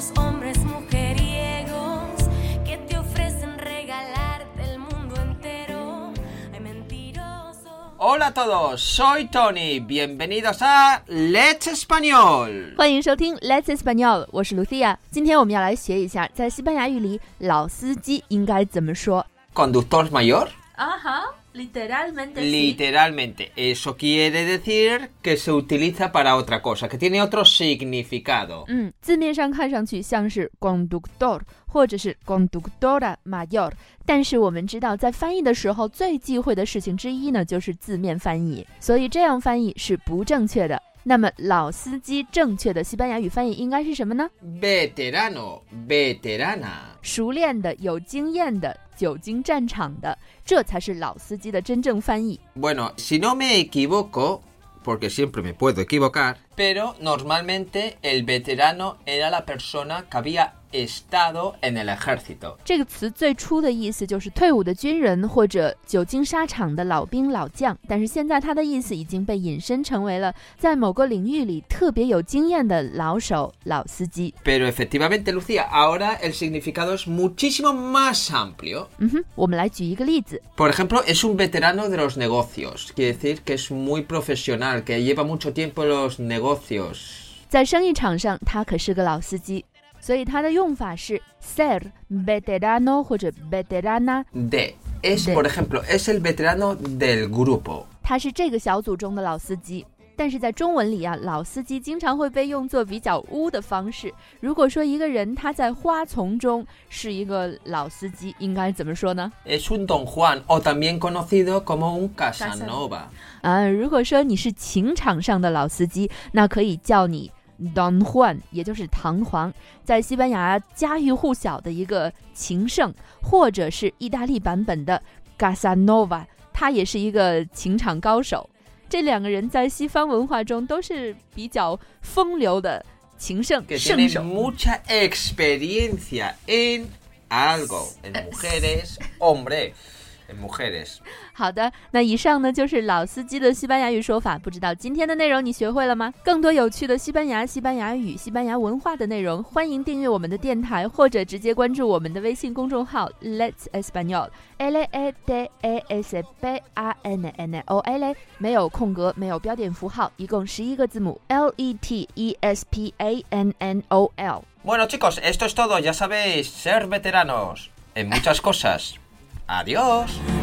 esos hombres mujeriegos que te ofrecen regalarte el mundo entero. Ay, mentiroso. Hola a todos, soy Tony. Bienvenidos a Let's Español. 欢迎收听 Let's Español，我是 conductor mayor. Ajá. Literalmente. Literalmente. Sí. Eso quiere decir que se utiliza para otra cosa, que tiene otro significado. Mm, 字面上看上去像是 conductor 或者是 conductora mayor，但是我们知道，在翻译的时候最忌讳的事情之一呢，就是字面翻译，所以这样翻译是不正确的。那么老司机正确的西班牙语翻译应该是什么呢？veterano veterana，熟练的、有经验的、久经战场的，这才是老司机的真正翻译。Bueno, si no me equivoco, porque siempre me puedo equivocar, pero normalmente el veterano era la persona que había estado en el ejército Pero efectivamente, Lucía, ahora el significado es muchísimo más amplio. Por ejemplo, es un veterano de los negocios, quiere decir que es muy profesional, que lleva mucho tiempo en los negocios. 所以它的用法是 ser veterano 或者 veterana。对，es por ejemplo es el veterano del grupo。他是这个小组中的老司机。但是在中文里啊，老司机经常会被用作比较污的方式。如果说一个人他在花丛中是一个老司机，应该怎么说呢？Es un don Juan o también conocido como un Casanova。啊，如果说你是情场上的老司机，那可以叫你。Don Juan，也就是唐皇，在西班牙家喻户晓的一个情圣，或者是意大利版本的 g a s a n o v a 他也是一个情场高手。这两个人在西方文化中都是比较风流的情圣。好的，那以上呢就是老司机的西班牙语说法。不知道今天的内容你学会了吗？更多有趣的西班牙、西班牙语、西班牙文化的内容，欢迎订阅我们的电台或者直接关注我们的微信公众号。Let español l e e d e s p a n n o l 没有空格，没有标点符号，一共十一个字母。Let español。Bueno, chicos, esto es todo. Ya sabéis ser veteranos en muchas cosas. Adiós.